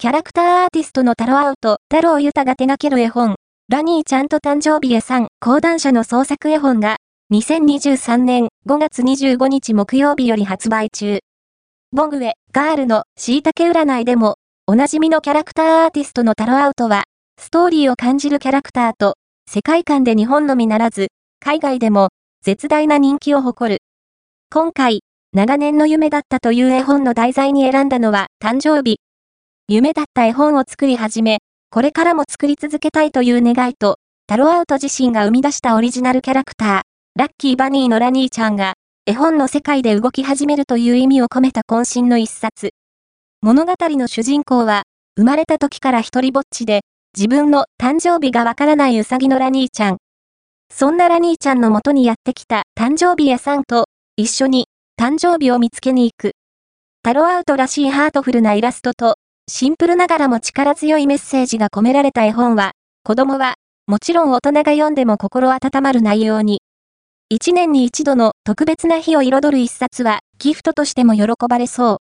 キャラクターアーティストのタロアウト、太郎ユタが手掛ける絵本、ラニーちゃんと誕生日へさん、講談社の創作絵本が、2023年5月25日木曜日より発売中。ボングウェ、ガールの椎茸占いでも、おなじみのキャラクターアーティストのタロアウトは、ストーリーを感じるキャラクターと、世界観で日本のみならず、海外でも、絶大な人気を誇る。今回、長年の夢だったという絵本の題材に選んだのは、誕生日。夢だった絵本を作り始め、これからも作り続けたいという願いと、タロアウト自身が生み出したオリジナルキャラクター、ラッキーバニーのラニーちゃんが、絵本の世界で動き始めるという意味を込めた渾身の一冊。物語の主人公は、生まれた時から一人ぼっちで、自分の誕生日がわからないウサギのラニーちゃん。そんなラニーちゃんの元にやってきた誕生日屋さんと、一緒に誕生日を見つけに行く。タロアウトらしいハートフルなイラストと、シンプルながらも力強いメッセージが込められた絵本は、子供は、もちろん大人が読んでも心温まる内容に。一年に一度の特別な日を彩る一冊は、ギフトとしても喜ばれそう。